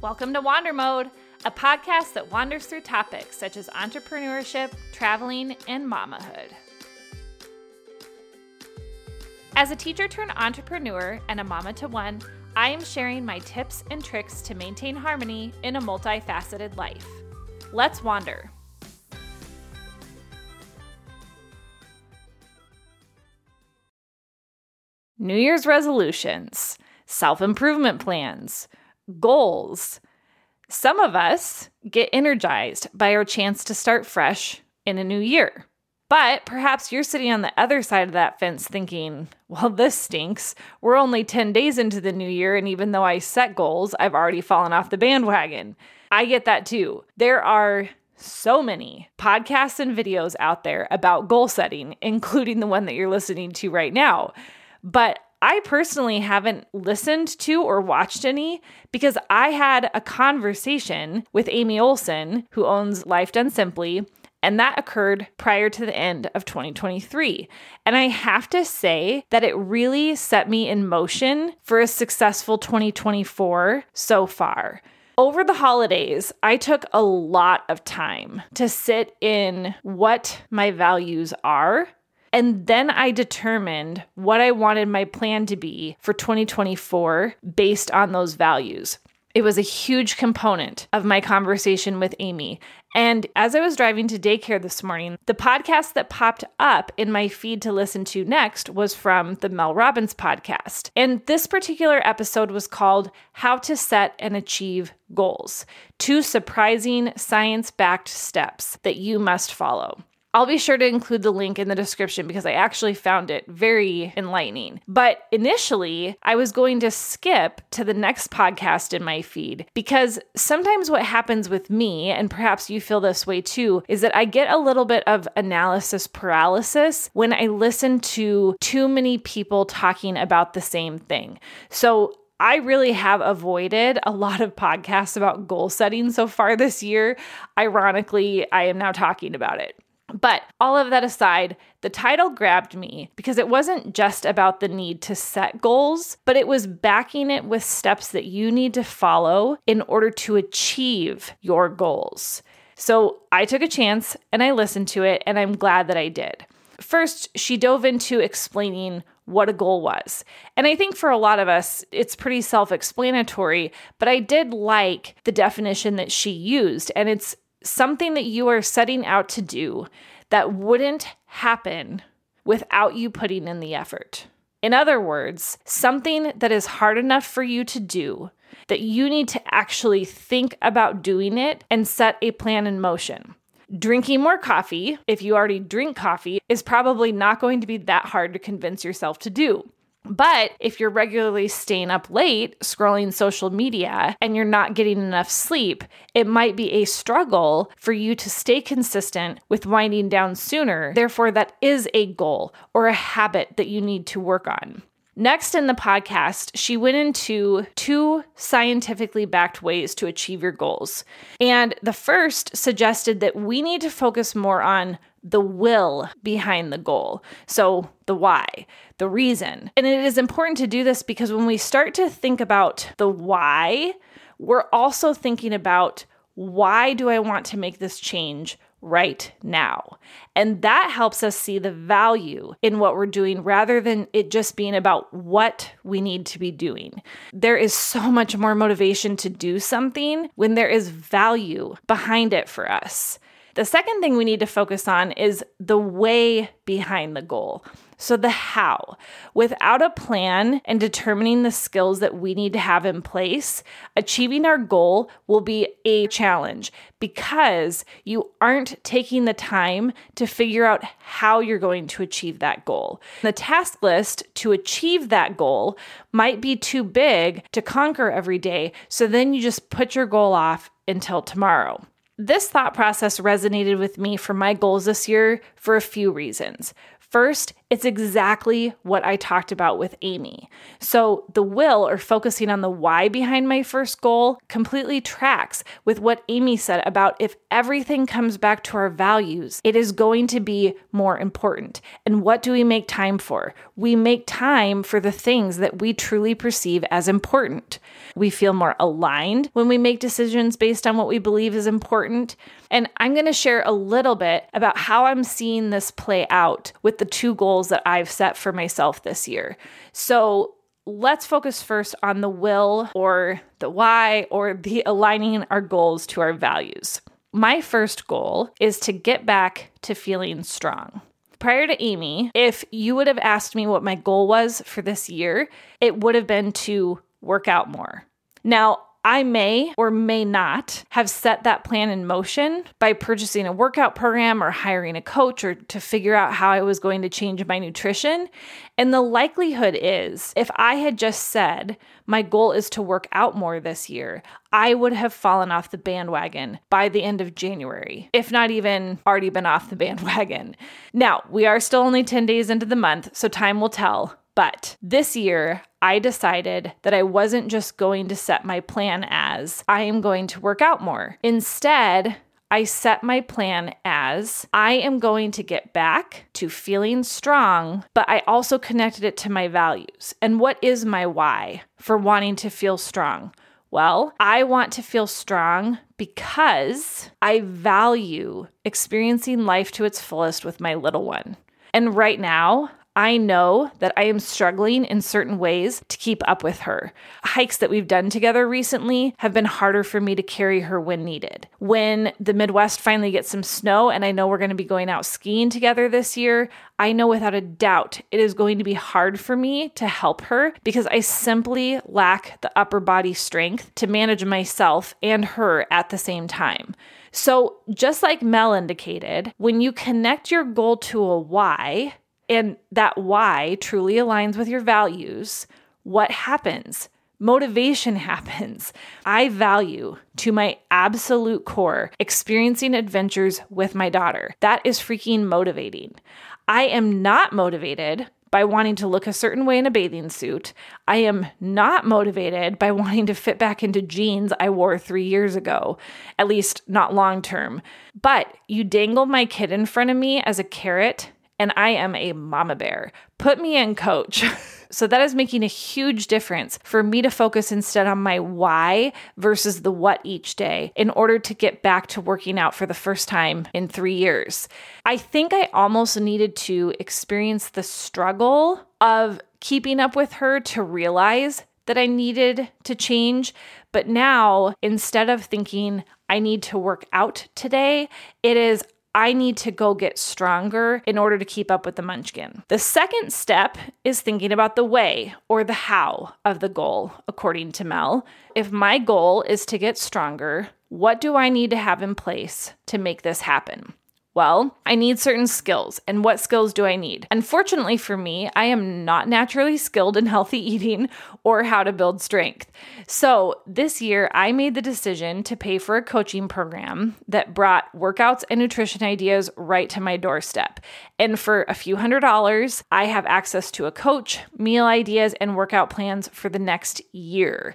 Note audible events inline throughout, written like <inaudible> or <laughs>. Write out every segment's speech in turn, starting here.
Welcome to Wander Mode, a podcast that wanders through topics such as entrepreneurship, traveling, and mamahood. As a teacher turned entrepreneur and a mama to one, I am sharing my tips and tricks to maintain harmony in a multifaceted life. Let's wander. New Year's resolutions, self improvement plans, goals. Some of us get energized by our chance to start fresh in a new year. But perhaps you're sitting on the other side of that fence thinking, well, this stinks. We're only 10 days into the new year, and even though I set goals, I've already fallen off the bandwagon. I get that too. There are so many podcasts and videos out there about goal setting, including the one that you're listening to right now. But I personally haven't listened to or watched any because I had a conversation with Aimee Olson, who owns Life Done Simply, and that occurred prior to the end of 2023. And I have to say that it really set me in motion for a successful 2024 so far. Over the holidays, I took a lot of time to sit in what my values are and then I determined what I wanted my plan to be for 2024 based on those values. It was a huge component of my conversation with Aimee. And as I was driving to daycare this morning, the podcast that popped up in my feed to listen to next was from the Mel Robbins podcast. And this particular episode was called How to Set and Achieve Goals Two Surprising Science Backed Steps That You Must Follow. I'll be sure to include the link in the description because I actually found it very enlightening. But initially, I was going to skip to the next podcast in my feed because sometimes what happens with me, and perhaps you feel this way too, is that I get a little bit of analysis paralysis when I listen to too many people talking about the same thing. So I really have avoided a lot of podcasts about goal setting so far this year. Ironically, I am now talking about it. But all of that aside, the title grabbed me because it wasn't just about the need to set goals, but it was backing it with steps that you need to follow in order to achieve your goals. So I took a chance and I listened to it, and I'm glad that I did. First, she dove into explaining what a goal was. And I think for a lot of us, it's pretty self explanatory, but I did like the definition that she used. And it's something that you are setting out to do that wouldn't happen without you putting in the effort. In other words, something that is hard enough for you to do that you need to actually think about doing it and set a plan in motion. Drinking more coffee, if you already drink coffee, is probably not going to be that hard to convince yourself to do. But if you're regularly staying up late scrolling social media and you're not getting enough sleep, it might be a struggle for you to stay consistent with winding down sooner. Therefore, that is a goal or a habit that you need to work on. Next in the podcast, she went into two scientifically backed ways to achieve your goals. And the first suggested that we need to focus more on the will behind the goal. So, the why, the reason. And it is important to do this because when we start to think about the why, we're also thinking about why do I want to make this change right now? And that helps us see the value in what we're doing rather than it just being about what we need to be doing. There is so much more motivation to do something when there is value behind it for us. The second thing we need to focus on is the way behind the goal. So, the how. Without a plan and determining the skills that we need to have in place, achieving our goal will be a challenge because you aren't taking the time to figure out how you're going to achieve that goal. The task list to achieve that goal might be too big to conquer every day, so then you just put your goal off until tomorrow. This thought process resonated with me for my goals this year for a few reasons. First, It's exactly what I talked about with Aimee. So, the will or focusing on the why behind my first goal completely tracks with what Aimee said about if everything comes back to our values, it is going to be more important. And what do we make time for? We make time for the things that we truly perceive as important. We feel more aligned when we make decisions based on what we believe is important. And I'm going to share a little bit about how I'm seeing this play out with the two goals goals that I've set for myself this year. So let's focus first on the will or the why or the aligning our goals to our values. My first goal is to get back to feeling strong. Prior to Aimee, if you would have asked me what my goal was for this year, it would have been to work out more. Now, I may or may not have set that plan in motion by purchasing a workout program or hiring a coach or to figure out how I was going to change my nutrition. And the likelihood is, if I had just said, my goal is to work out more this year, I would have fallen off the bandwagon by the end of January, if not even already been off the <laughs> bandwagon. Now, we are still only 10 days into the month, so time will tell. But this year, I decided that I wasn't just going to set my plan as I am going to work out more. Instead, I set my plan as I am going to get back to feeling strong, but I also connected it to my values. And what is my why for wanting to feel strong? Well, I want to feel strong because I value experiencing life to its fullest with my little one. And right now, I know that I am struggling in certain ways to keep up with her. Hikes that we've done together recently have been harder for me to carry her when needed. When the Midwest finally gets some snow and I know we're going to be going out skiing together this year, I know without a doubt it is going to be hard for me to help her because I simply lack the upper body strength to manage myself and her at the same time. So, just like Mel indicated, when you connect your goal to a why, and that why truly aligns with your values, what happens? Motivation <laughs> happens. I value to my absolute core experiencing adventures with my daughter. That is freaking motivating. I am not motivated by wanting to look a certain way in a bathing suit. I am not motivated by wanting to fit back into jeans I wore three years ago, at least not long term. But you dangle my kid in front of me as a carrot and I am a mama bear. Put me in, coach. <laughs> so that is making a huge difference for me to focus instead on my why versus the what each day in order to get back to working out for the first time in three years. I think I almost needed to experience the struggle of keeping up with her to realize that I needed to change. But now, instead of thinking, I need to work out today, it is, I need to go get stronger in order to keep up with the munchkin. The second step is thinking about the way or the how of the goal, according to Mel. If my goal is to get stronger, what do I need to have in place to make this happen? Well, I need certain skills. And what skills do I need? Unfortunately for me, I am not naturally skilled in healthy <laughs> eating or how to build strength. So this year, I made the decision to pay for a coaching program that brought workouts and nutrition ideas right to my doorstep. And for a few hundred dollars, I have access to a coach, meal ideas, and workout plans for the next year,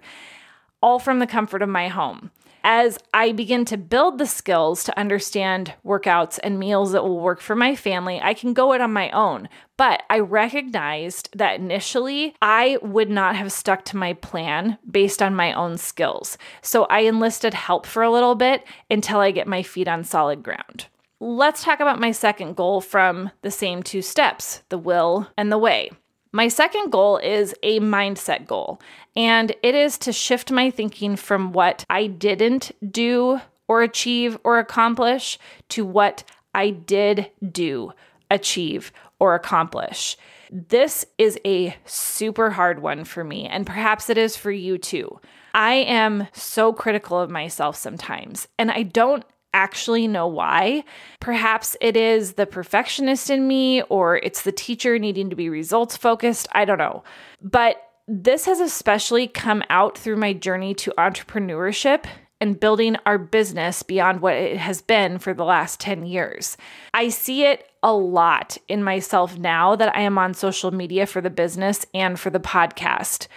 all from the comfort of my home as I begin to build the skills to understand workouts and meals that will work for my family, I can go it on my own. But I recognized that initially I would not have stuck to my plan based on my own skills. So I enlisted help for a little bit until I get my feet on solid ground. Let's talk about my second goal from the same two steps the will and the way. My second goal is a mindset goal, and it is to shift my thinking from what I didn't do or achieve or accomplish to what I did do, achieve, or accomplish. This is a super hard one for me, and perhaps it is for you too. I am so critical of myself sometimes, and I don't actually know why. Perhaps it is the perfectionist in me or it's the teacher needing to be results focused. I don't know. But this has especially come out through my journey to entrepreneurship and building our business beyond what it has been for the last 10 years. I see it a lot in myself now that I am on social media for the business and for the podcast.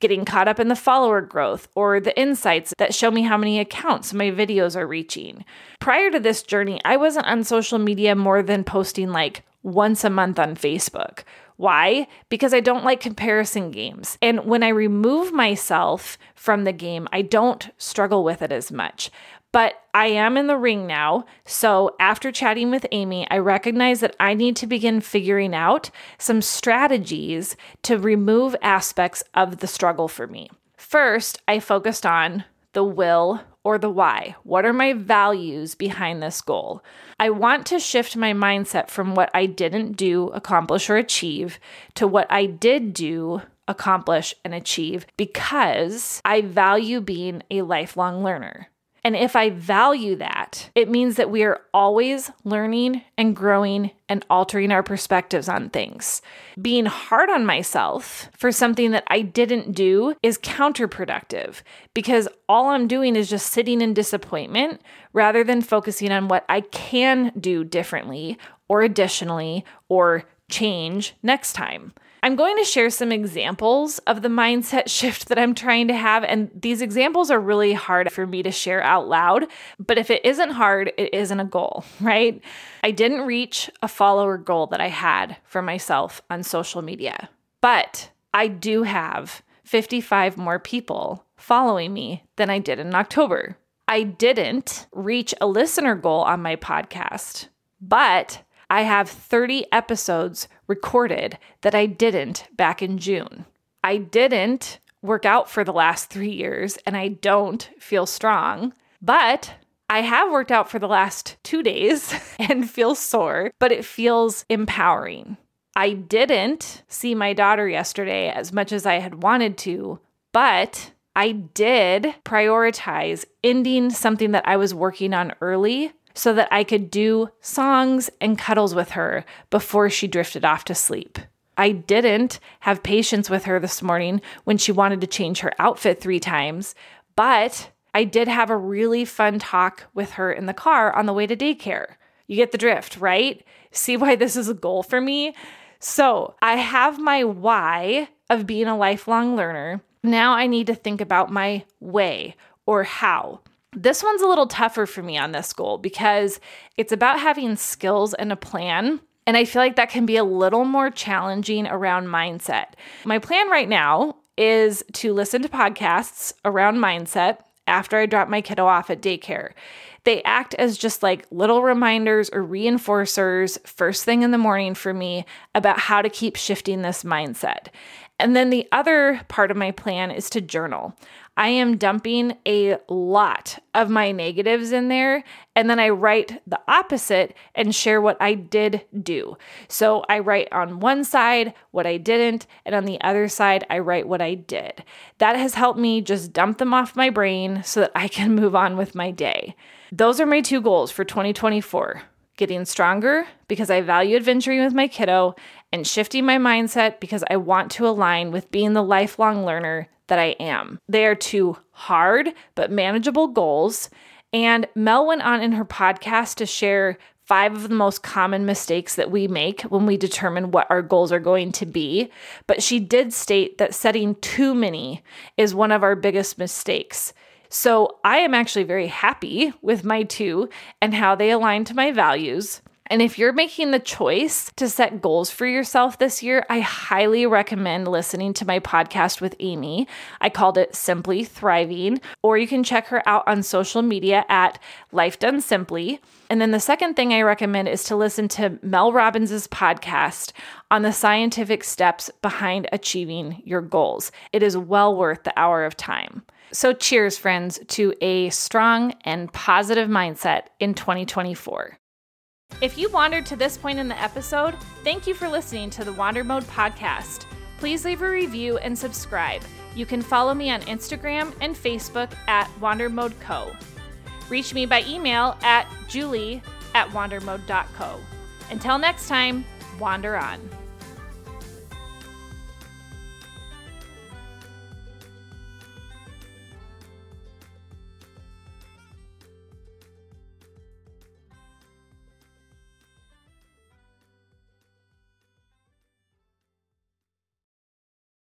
Getting caught up in the follower growth or the insights that show me how many accounts my videos are reaching. Prior to this journey, I wasn't on social media more than posting like once a month on Facebook why? Because I don't like comparison games. And when I remove myself from the game, I don't struggle with it as much. But I am in the ring now. So after chatting with Aimee, I recognize that I need to begin figuring out some strategies to remove aspects of the struggle for me. First, I focused on the will or the why. What are my values behind this goal? I want to shift my mindset from what I didn't do, accomplish, or achieve to what I did do, accomplish, and achieve because I value being a lifelong learner. And if I value that, it means that we are always learning and growing and altering our perspectives on things. Being hard on myself for something that I didn't do is counterproductive because all I'm doing is just sitting in disappointment rather than focusing on what I can do differently or additionally or change next time. I'm going to share some examples of the mindset <laughs> shift that I'm trying to have. And these examples are really hard for me to share out loud. But if it isn't hard, it isn't a goal, <laughs> right? I didn't reach a follower goal that I had for myself on social media, but I do have 55 more people following me than I did in October. I didn't reach a listener goal on my podcast, but I have 30 episodes recorded that I didn't back in June. I didn't work out for the last three years and I don't feel strong, but I have worked out for the last two days <laughs> and feel sore, but it feels empowering. I didn't see my daughter yesterday as much as I had wanted to, but I did prioritize ending something that I was working on early so that I could do songs and cuddles with her before she drifted off to sleep. I didn't have patience with her this morning when she wanted to change her outfit three times, but I did have a really fun talk with her in the car on the way to daycare. You get the drift, right? See why this is a goal for me? So I have my why of being a lifelong learner. Now I need to think about my way or how. This one's a little tougher for me on this goal because it's about having skills and a plan. And I feel like that can be a little more challenging around mindset. My plan right now is to listen to podcasts around mindset after I drop my kiddo off at daycare. They act as just like little reminders or reinforcers first thing in the morning for me about how to keep shifting this mindset. And then the other part of my plan is to journal. I am dumping a lot of my negatives in there, and then I write the opposite and share what I did do. So I write on one side what I didn't, and on the other side, I write what I did. That has helped me just dump them off my brain so that I can <laughs> move on with my day. Those are my two goals for 2024 getting stronger because I value adventuring with my kiddo, and shifting my mindset because I want to align with being the lifelong learner that I am. They are two hard but manageable goals. And Mel went on in her podcast to share five of the most common mistakes that we make when we determine what our goals are going to be. But she did state that setting too many is one of our biggest mistakes. So I am actually very happy with my two and how they align to my values. And if you're making the choice to set goals for yourself this year, I highly recommend listening to my podcast with Aimee. I called it Simply Thriving, or you can check her out on social media at Life Done Simply. And then the second thing I recommend is to listen to Mel Robbins' podcast on the scientific steps behind achieving your goals. It is well worth the hour of time. So, cheers, friends, to a strong and positive mindset in 2024. If you wandered to this point in the episode, thank you for listening to the Wander Mode podcast. Please leave a review and subscribe. You can follow me on Instagram and Facebook at Wander Mode Co. Reach me by email at julie at wandermode.co. Until next time, wander on.